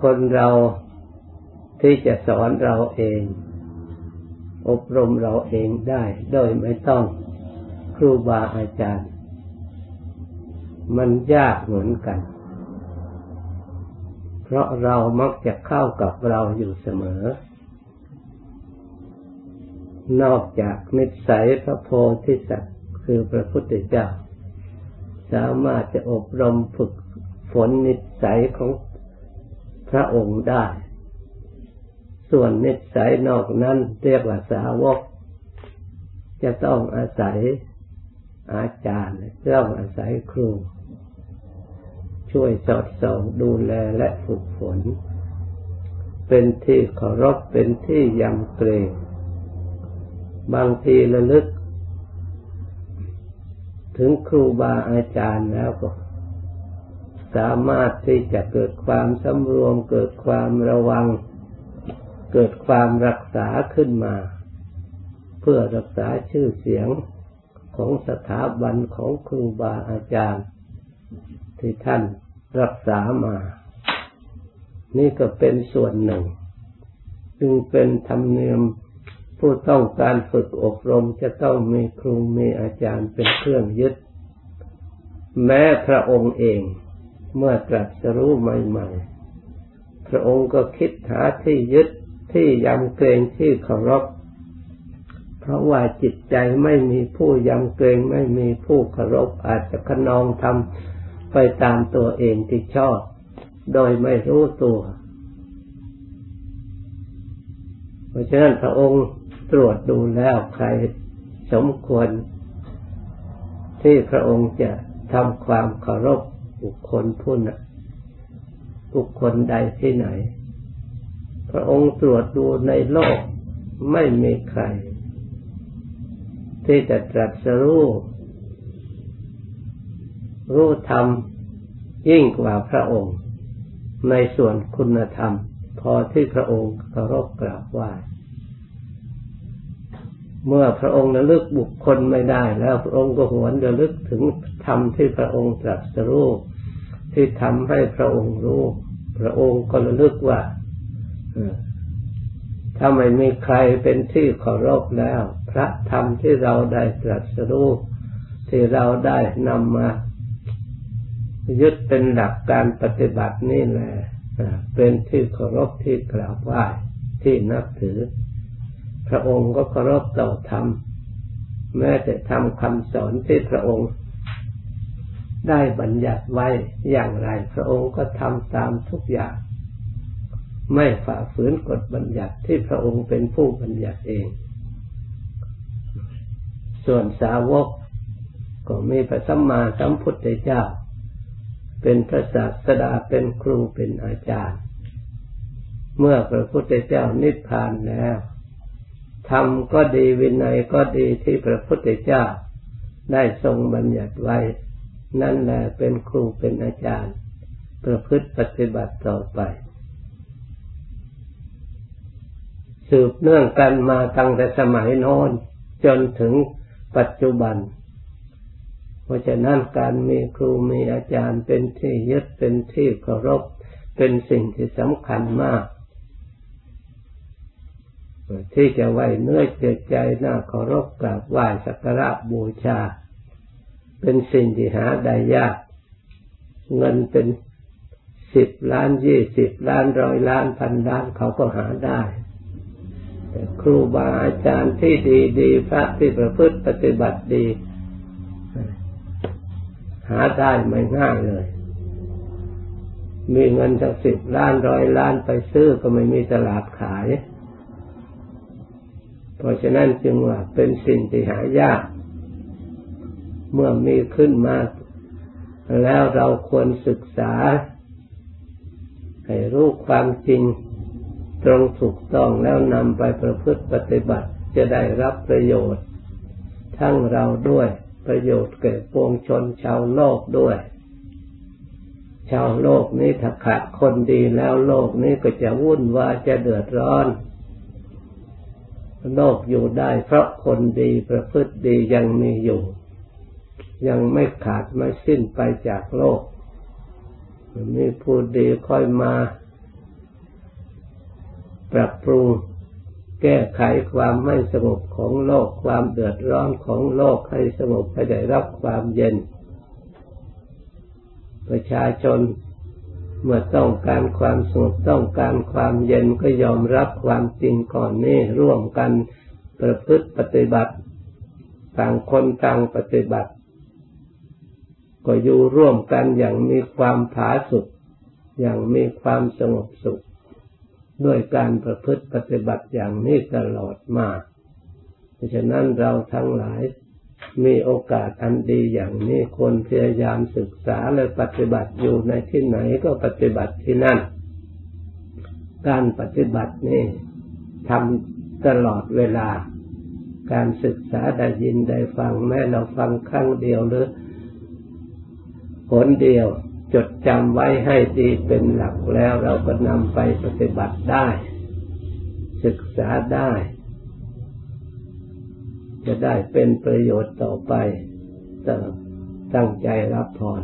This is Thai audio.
คนเราที่จะสอนเราเอง อบรมเราเองได้ โดยไม่ต้องครูบาอาจารย์ มันยากเหมือนกัน เพราะเรามักจะเข้ากับเราอยู่เสมอ นอกจากนิสัยพระโพธิสัตว์คือพระพุทธเจ้า สามารถจะอบรมฝึกฝนนิสัยของ พระองค์ได้ ส่วนนิสัยนอกนั้นเรียกว่าสาวก จะต้องอาศัยอาจารย์ต้องอาศัยครู ช่วยสอดส่องดูแลและฝึกฝน เป็นที่เคารพเป็นที่ยำเกรงบางทีระลึก ถึงครูบาอาจารย์แล้วก็ สามารถที่จะเกิดความสำรวม เกิดความระวัง เกิดความรักษาขึ้นมา เพื่อรักษาชื่อเสียงของสถาบันของครูบาอาจารย์ ที่ท่านรักษามา นี่ก็เป็นส่วนหนึ่ง จึงเป็นธรรมเนียมผู้ต้องการฝึกอบรมจะต้องมีครูมีอาจารย์เป็นเครื่องยึด แม้พระองค์เอง เมื่อตรัสรู้ใหม่ๆ พระองค์ก็คิดหาที่ยึดที่ยำเกรงที่เคารพ เพราะว่าจิตใจไม่มีผู้ยำเกรงไม่มีผู้เคารพอาจจะขนองทำไปตามตัวเองที่ชอบ โดยไม่รู้ตัว เพราะฉะนั้นพระองค์ตรวจดูแล้วใครสมควร ที่พระองค์จะทำความเคารพ บุคคลผู้นั้นบุคคลใดที่ไหน พระองค์ตรวจดูในโลกไม่มีใคร ที่จะตรัสรู้รู้ธรรมยิ่งกว่าพระองค์ ในส่วนคุณธรรม พอที่พระองค์เคารพกราบไหว้เมื่อพระองค์ระลึกบุคคลไม่ได้แล้วพระองค์ก็หวนระลึกถึงธรรมที่พระองค์ตรัสรู้ ที่ทำให้พระองค์รู้ พระองค์ก็ระลึกว่าถ้าไม่มีใครเป็นที่เคารพแล้ว พระธรรมที่เราได้ตรัสรู้ที่เราได้นำมายึดเป็นหลักการปฏิบัตินี่แหละเป็นที่เคารพที่กราบไหว้ที่นับถือ พระองค์ก็เคารพต่อธรรมแม้แต่ทำคำสอนที่พระองค์ ได้บัญญัติไว้อย่างไร พระองค์ก็ทำตามทุกอย่าง ไม่ฝ่าฝืนกฎบัญญัติที่พระองค์เป็นผู้บัญญัติเอง ส่วนสาวกก็มีพระสัมมาสัมพุทธเจ้า เป็นพระศาสดาเป็นครูเป็นอาจารย์ เมื่อพระพุทธเจ้านิพพานแล้วธรรมก็ดีวินัยก็ดีที่พระพุทธเจ้าได้ทรงบัญญัติไว้ นั่นแหละเป็นครูเป็นอาจารย์ ประพฤติปฏิบัติต่อไป สืบเนื่องกันมาตั้งแต่สมัยโน้นจนถึงปัจจุบัน เพราะฉะนั้นการมีครูมีอาจารย์เป็นที่ยึดเป็นที่เคารพเป็นสิ่งที่สำคัญมาก ที่จะไว้เนื้อเจใจหน้าเคารพกราบไหว้สักการะบูชา เป็นสิ่งที่หาได้ยาก เงินเป็นสิบล้านยี่สิบล้านร้อยล้านพันล้านเขาก็หาได้ แต่ครูบาอาจารย์ที่ดีดีพระที่ประพฤติปฏิบัติดี หาได้ไม่ง่ายเลย มีเงินจากสิบล้านร้อยล้านไปซื้อก็ไม่มีตลาดขาย เพราะฉะนั้นจึงว่าเป็นสิ่งที่หายาก เมื่อมีขึ้นมา แล้วเราควรศึกษา ให้รู้ความจริงตรงถูกต้องแล้วนำไปประพฤติปฏิบัติจะได้รับประโยชน์ ทั้งเราด้วยประโยชน์แก่ปวงชนชาวโลกด้วย ชาวโลกนี้ถ้าขาดคนดีแล้วโลกนี้ก็จะวุ่นวายจะเดือดร้อน โลกอยู่ได้เพราะคนดีประพฤติดียังมีอยู่ ยังไม่ขาดไม่สิ้นไปจากโลกมีผู้ดีค่อยมา ปรับปรุงแก้ไขความไม่สงบของโลก ความเดือดร้อนของโลกให้สงบให้ได้รับความเย็น ประชาชนเมื่อต้องการความสงบต้องการความเย็นก็ยอมรับความจริงก่อนนี้ร่วมกันประพฤติปฏิบัติ ต่างคนต่างปฏิบัติ ก็อยู่ร่วมกันอย่างมีความผาสุกอย่างมีความสงบสุข ด้วยการประพฤติปฏิบัติอย่างนี้ตลอดมาเพราะฉะนั้นเราทั้งหลายมีโอกาสอันดีอย่างนี้คนพยายามศึกษาและปฏิบัติอยู่ในที่ไหนก็ปฏิบัติที่นั่น การปฏิบัตินี่ทำตลอดเวลา การศึกษาได้ยินได้ฟังแม้เราฟังครั้งเดียวหรือ ผลเดียว จดจำไว้ให้ดีเป็นหลักแล้วเราก็นำไปปฏิบัติได้ ศึกษาได้ จะได้เป็นประโยชน์ต่อไปตั้งใจรับพร